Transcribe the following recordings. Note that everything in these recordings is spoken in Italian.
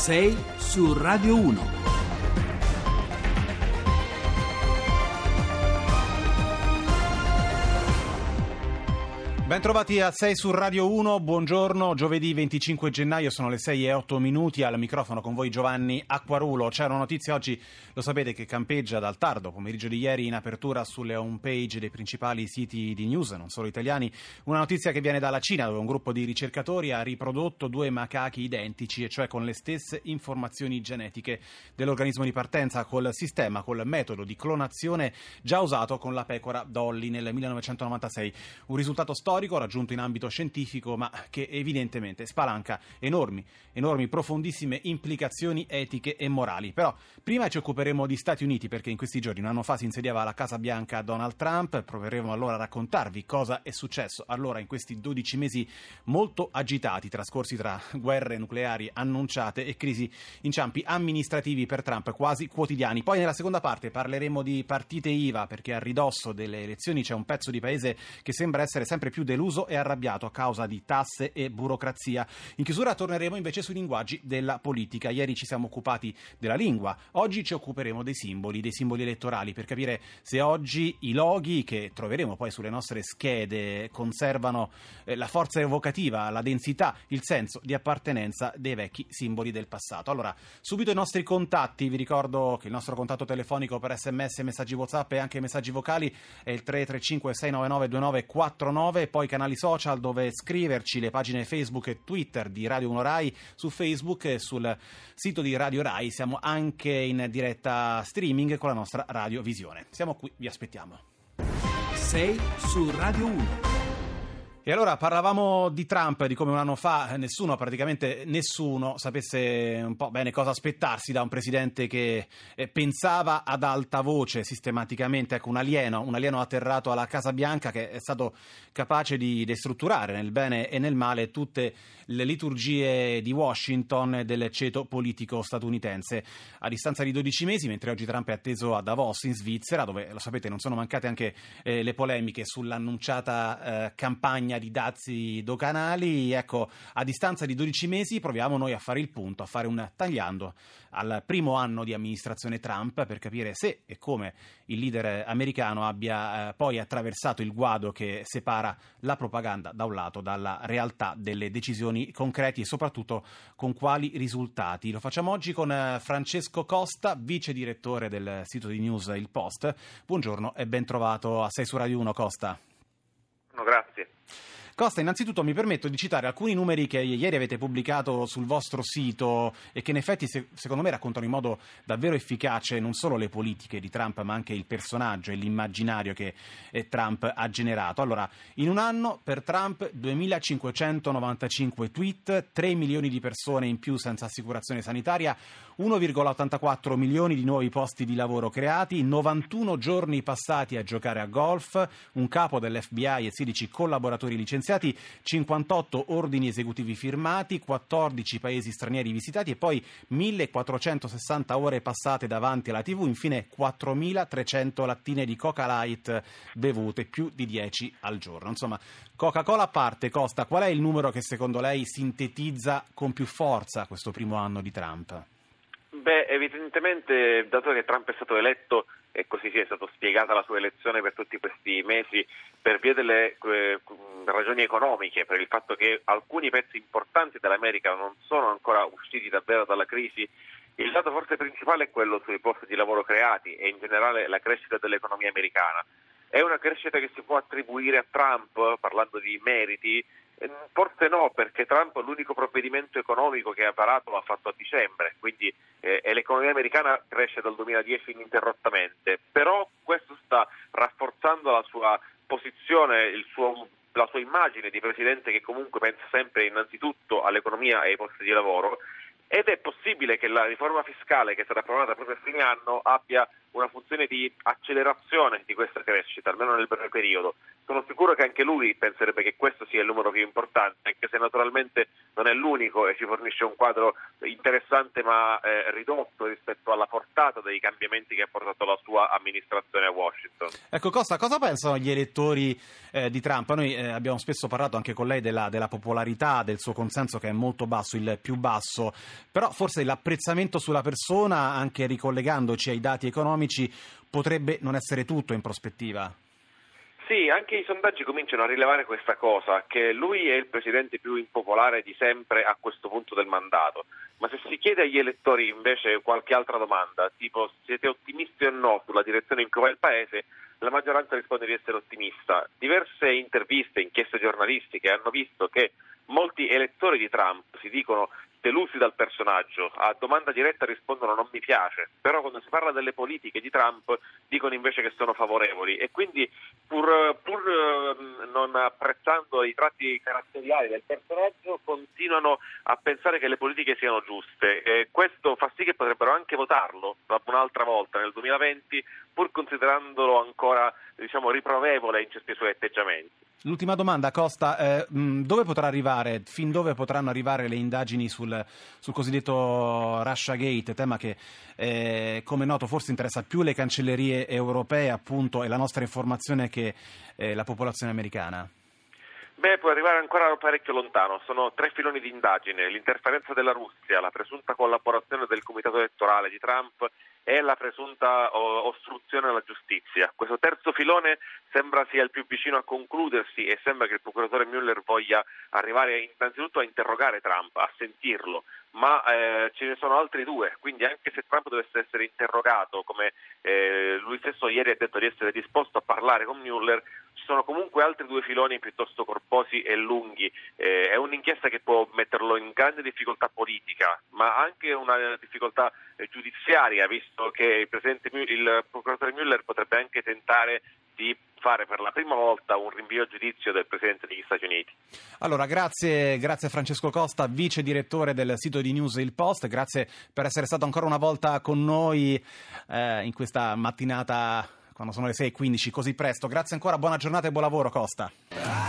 6 su Radio 1. Bentrovati a 6 su Radio 1, buongiorno, giovedì 25 gennaio sono le 6 e 8 minuti, al microfono con voi Giovanni Acquarulo. C'è una notizia oggi, lo sapete, che campeggia dal tardo pomeriggio di ieri in apertura sulle homepage dei principali siti di news, non solo italiani, una notizia che viene dalla Cina dove un gruppo di ricercatori ha riprodotto due macachi identici, e cioè con le stesse informazioni genetiche dell'organismo di partenza, col sistema, col metodo di clonazione già usato con la pecora Dolly nel 1996. Un risultato storico storico raggiunto in ambito scientifico, ma che evidentemente spalanca enormi, enormi, profondissime implicazioni etiche e morali. Però prima ci occuperemo di Stati Uniti perché in questi giorni, un anno fa, si insediava alla Casa Bianca Donald Trump. Proveremo allora a raccontarvi cosa è successo allora in questi 12 mesi molto agitati, trascorsi tra guerre nucleari annunciate e crisi inciampi amministrativi per Trump quasi quotidiani. Poi nella seconda parte parleremo di partite IVA perché a ridosso delle elezioni c'è un pezzo di paese che sembra essere sempre più deluso e arrabbiato a causa di tasse e burocrazia. In chiusura torneremo invece sui linguaggi della politica. Ieri ci siamo occupati della lingua, oggi ci occuperemo dei simboli, dei simboli elettorali, per capire se oggi i loghi che troveremo poi sulle nostre schede conservano eh, la forza evocativa, la densità, il senso di appartenenza dei vecchi simboli del passato. Allora, subito i nostri contatti, vi ricordo che il nostro contatto telefonico per sms, messaggi WhatsApp e anche messaggi vocali è il 335 699 2949 poi i canali social dove scriverci, le pagine Facebook e Twitter di Radio 1 Rai, su Facebook e sul sito di Radio Rai. Siamo anche in diretta streaming con la nostra radiovisione. Siamo qui, vi aspettiamo. 6 su Radio 1. E allora parlavamo di Trump, di come un anno fa nessuno, praticamente nessuno, sapesse un po' bene cosa aspettarsi da un presidente che eh, pensava ad alta voce sistematicamente, ecco un alieno, un alieno atterrato alla Casa Bianca che è stato capace di destrutturare nel bene e nel male tutte le liturgie di Washington e del ceto politico statunitense. A distanza di 12 mesi, mentre oggi Trump è atteso a Davos in Svizzera, dove lo sapete non sono mancate anche eh, le polemiche sull'annunciata eh, campagna campagna di dazi doganali. Ecco, a distanza di 12 mesi proviamo noi a fare il punto, a fare un tagliando al primo anno di amministrazione Trump per capire se e come il leader americano abbia eh, poi attraversato il guado che separa la propaganda da un lato dalla realtà delle decisioni concreti e soprattutto con quali risultati. Lo facciamo oggi con eh, Francesco Costa, vice direttore del sito di news Il Post. Buongiorno e ben trovato a 6 su Radio 1 Costa. Costa, innanzitutto mi permetto di citare alcuni numeri che ieri avete pubblicato sul vostro sito e che in effetti secondo me raccontano in modo davvero efficace non solo le politiche di Trump ma anche il personaggio e l'immaginario che eh, Trump ha generato. Allora, in un anno per Trump 2595 tweet, 3 milioni di persone in più senza assicurazione sanitaria, 1,84 milioni di nuovi posti di lavoro creati, 91 giorni passati a giocare a golf, un capo dell'FBI e 16 collaboratori licenziati licenziati, 58 ordini esecutivi firmati, 14 paesi stranieri visitati e poi 1460 ore passate davanti alla TV, infine 4300 lattine di Coca Light bevute, più di 10 al giorno. Insomma, Coca-Cola a parte, Costa, qual è il numero che secondo lei sintetizza con più forza questo primo anno di Trump? Beh, evidentemente, dato che Trump è stato eletto e così sia stata spiegata la sua elezione per tutti questi mesi per via delle eh, ragioni economiche, per il fatto che alcuni pezzi importanti dell'America non sono ancora usciti davvero dalla crisi, il dato forse principale è quello sui posti di lavoro creati e in generale la crescita dell'economia americana. È una crescita che si può attribuire a Trump, parlando di meriti, forse no, perché Trump l'unico provvedimento economico che ha varato l'ha fatto a dicembre, quindi eh, l'economia americana cresce dal 2010 ininterrottamente, però questo sta rafforzando la sua posizione, suo, la sua immagine di presidente che comunque pensa sempre innanzitutto all'economia e ai posti di lavoro ed è possibile che la riforma fiscale che stata approvata proprio a fine anno abbia una funzione di accelerazione di questa crescita, almeno nel breve periodo. Sono sicuro che anche lui penserebbe che questo sia il numero più importante, anche se naturalmente non è l'unico e ci fornisce un quadro interessante ma eh, ridotto rispetto alla portata dei cambiamenti che ha portato la sua amministrazione a Washington. Ecco Costa, cosa pensano gli elettori eh, di Trump? Noi eh, abbiamo spesso parlato anche con lei della, della popolarità, del suo consenso che è molto basso, il più basso, però forse l'apprezzamento sulla persona, anche ricollegandoci ai dati economici, potrebbe non essere tutto in prospettiva. Sì, anche i sondaggi cominciano a rilevare questa cosa, che lui è il presidente più impopolare di sempre a questo punto del mandato. Ma se si chiede agli elettori invece qualche altra domanda, tipo siete ottimisti o no sulla direzione in cui va il Paese, la maggioranza risponde di essere ottimista. Diverse interviste, inchieste giornalistiche hanno visto che molti elettori di Trump si dicono delusi dal personaggio, a domanda diretta rispondono non mi piace, però quando si parla delle politiche di Trump dicono invece che sono favorevoli. E quindi pur, pur ehm, non apprezzando i tratti caratteriali del personaggio continuano a pensare che le politiche siano giuste. E questo fa sì che potrebbero anche votarlo un'altra volta nel 2020 pur considerandolo ancora diciamo, riprovevole in certi suoi atteggiamenti. L'ultima domanda, Costa, eh, dove potrà arrivare, fin dove potranno arrivare le indagini sul, sul cosiddetto Russia Gate, tema che eh, come noto forse interessa più le cancellerie europee appunto e la nostra informazione che eh, la popolazione americana? Beh, può arrivare ancora parecchio lontano. Sono tre filoni di indagine: l'interferenza della Russia, la presunta collaborazione del comitato elettorale di Trump e la presunta ostruzione alla giustizia. Questo terzo filone sembra sia il più vicino a concludersi e sembra che il procuratore Mueller voglia arrivare innanzitutto a interrogare Trump, a sentirlo, ma eh, ce ne sono altri due, quindi anche se Trump dovesse essere interrogato, come eh, lui stesso ieri ha detto di essere disposto a parlare con Mueller, ci sono comunque altri due filoni piuttosto corposi e lunghi. Eh, è un'inchiesta che può metterlo in grande difficoltà politica, ma anche una difficoltà eh, giudiziaria, visto che il, il procuratore Mueller potrebbe anche tentare di fare per la prima volta un rinvio a giudizio del Presidente degli Stati Uniti. Allora, grazie, grazie Francesco Costa, vice direttore del sito di News Il Post, grazie per essere stato ancora una volta con noi eh, in questa mattinata quando sono le 6.15 così presto. Grazie ancora, buona giornata e buon lavoro Costa.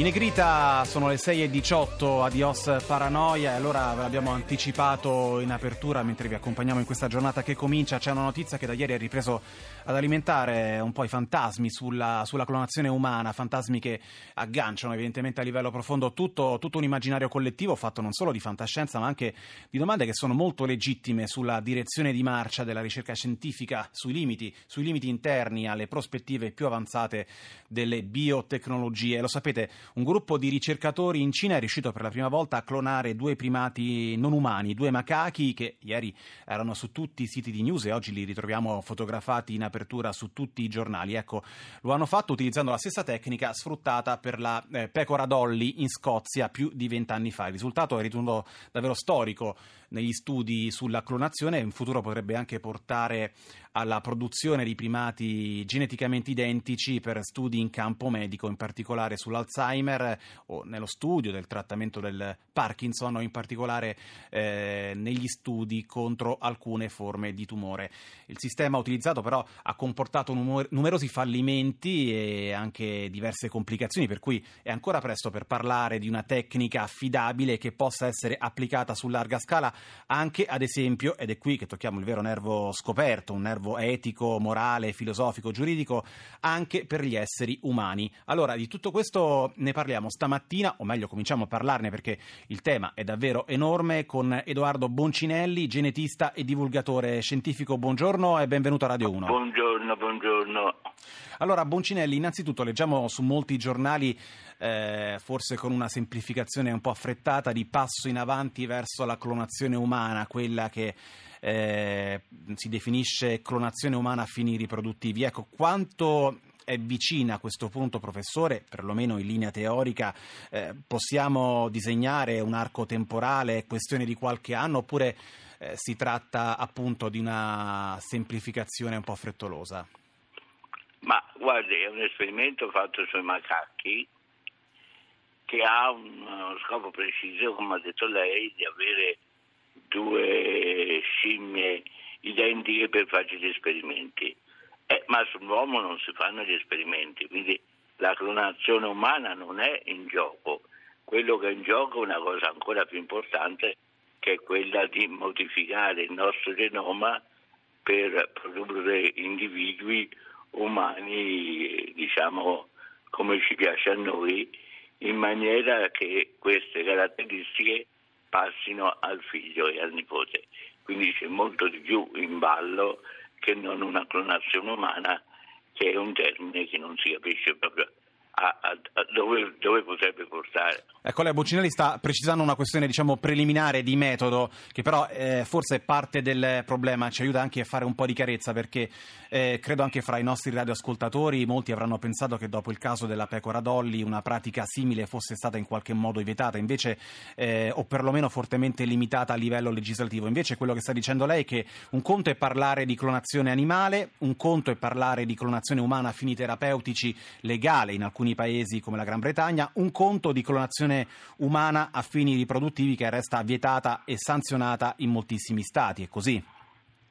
In Negrita sono le 6.18, adios paranoia e allora ve l'abbiamo anticipato in apertura mentre vi accompagniamo in questa giornata che comincia. C'è una notizia che da ieri ha ripreso ad alimentare un po' i fantasmi sulla, sulla clonazione umana, fantasmi che agganciano evidentemente a livello profondo tutto, tutto, un immaginario collettivo fatto non solo di fantascienza ma anche di domande che sono molto legittime sulla direzione di marcia della ricerca scientifica, sui limiti, sui limiti interni alle prospettive più avanzate delle biotecnologie. Lo sapete, un gruppo di ricercatori in Cina è riuscito per la prima volta a clonare due primati non umani, due macachi che ieri erano su tutti i siti di news e oggi li ritroviamo fotografati in apertura su tutti i giornali. Ecco, lo hanno fatto utilizzando la stessa tecnica sfruttata per la eh, pecora Dolly in Scozia più di vent'anni fa. Il risultato è ritenuto davvero storico negli studi sulla clonazione in futuro potrebbe anche portare alla produzione di primati geneticamente identici per studi in campo medico, in particolare sull'Alzheimer o nello studio del trattamento del Parkinson o in particolare eh, negli studi contro alcune forme di tumore. Il sistema utilizzato però ha comportato numer- numerosi fallimenti e anche diverse complicazioni, per cui è ancora presto per parlare di una tecnica affidabile che possa essere applicata su larga scala anche ad esempio, ed è qui che tocchiamo il vero nervo scoperto, un nervo etico, morale, filosofico, giuridico, anche per gli esseri umani. Allora, di tutto questo ne parliamo stamattina, o meglio cominciamo a parlarne perché il tema è davvero enorme, con Edoardo Boncinelli, genetista e divulgatore scientifico. Buongiorno e benvenuto a Radio 1. Buongiorno, buongiorno. Allora, Boncinelli, innanzitutto leggiamo su molti giornali eh, forse con una semplificazione un po' affrettata, di passo in avanti verso la clonazione umana, quella che eh, si definisce clonazione umana a fini riproduttivi. Ecco, quanto è vicina a questo punto, professore, perlomeno in linea teorica, eh, possiamo disegnare un arco temporale, questione di qualche anno, oppure eh, si tratta appunto di una semplificazione un po' frettolosa? Ma guardi, è un esperimento fatto sui macachi che ha uno scopo preciso, come ha detto lei, di avere due scimmie identiche per farci gli esperimenti. Eh, ma sull'uomo non si fanno gli esperimenti, quindi la clonazione umana non è in gioco. Quello che è in gioco è una cosa ancora più importante, che è quella di modificare il nostro genoma per produrre individui umani, diciamo, come ci piace a noi, in maniera che queste caratteristiche passino al figlio e al nipote. Quindi c'è molto di più in ballo che non una clonazione umana, che è un termine che non si capisce proprio a, a, dove, dove, potrebbe portare. Ecco, lei Boccinelli sta precisando una questione diciamo, preliminare di metodo, che però eh, forse è parte del problema, ci aiuta anche a fare un po' di chiarezza, perché eh, credo anche fra i nostri radioascoltatori molti avranno pensato che dopo il caso della pecora Dolly una pratica simile fosse stata in qualche modo vietata, invece, eh, o perlomeno fortemente limitata a livello legislativo. Invece quello che sta dicendo lei è che un conto è parlare di clonazione animale, un conto è parlare di clonazione umana a fini terapeutici legale in alcuni alcuni paesi come la Gran Bretagna, un conto di clonazione umana a fini riproduttivi che resta vietata e sanzionata in moltissimi stati, è così?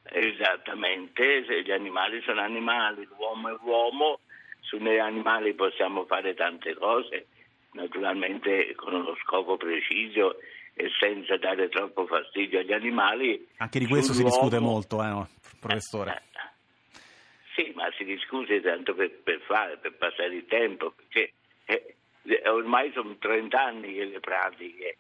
Esattamente, gli animali sono animali, l'uomo è uomo, sugli animali possiamo fare tante cose, naturalmente con uno scopo preciso e senza dare troppo fastidio agli animali. Anche di questo si discute molto, eh, no, professore. Eh, ma si discute tanto per, per fare, per passare il tempo, perché eh, ormai sono 30 anni che le pratiche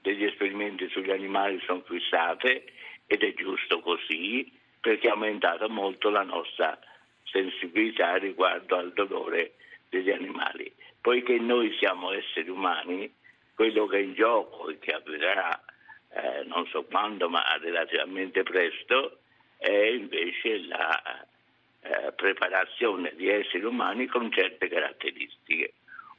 degli esperimenti sugli animali sono fissate ed è giusto così perché è aumentata molto la nostra sensibilità riguardo al dolore degli animali. Poiché noi siamo esseri umani, quello che è in gioco e che avverrà eh, non so quando, ma relativamente presto, è invece la eh, preparazione di esseri umani con certe caratteristiche,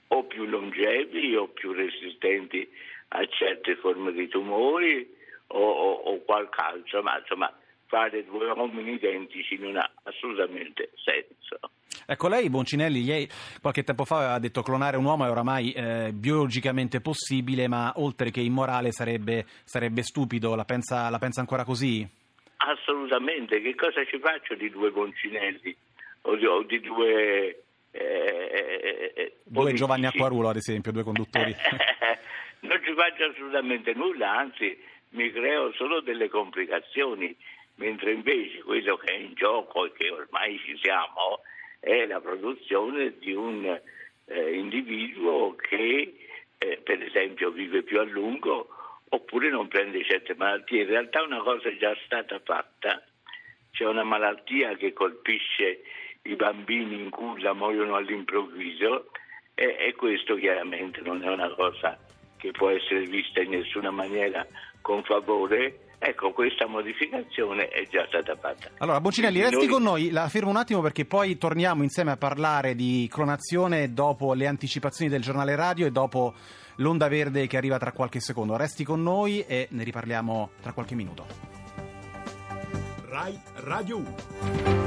o più longevi o più resistenti a certe forme di tumori o, o, o qualche altro, ma insomma fare due uomini identici non ha assolutamente senso. Ecco, lei, Boncinelli, lei qualche tempo fa aveva detto clonare un uomo è oramai eh, biologicamente possibile, ma oltre che immorale sarebbe, sarebbe stupido. La pensa, la pensa ancora così? Assolutamente, che cosa ci faccio di due Boncinelli o di, o di due... Eh, eh due Giovanni Acquarulo, ad esempio, due conduttori. non ci faccio assolutamente nulla, anzi mi creo solo delle complicazioni, mentre invece quello che è in gioco e che ormai ci siamo è la produzione di un eh, individuo che eh, per esempio vive più a lungo oppure non prende certe malattie. In realtà una cosa è già stata fatta, c'è una malattia che colpisce i bambini in culla, muoiono all'improvviso e, e questo chiaramente non è una cosa che può essere vista in nessuna maniera con favore. Ecco, questa modificazione è già stata fatta. Allora, Boncinelli, resti noi... con noi, la fermo un attimo perché poi torniamo insieme a parlare di clonazione dopo le anticipazioni del giornale radio e dopo l'onda verde che arriva tra qualche secondo. Resti con noi e ne riparliamo tra qualche minuto. Rai Radio 1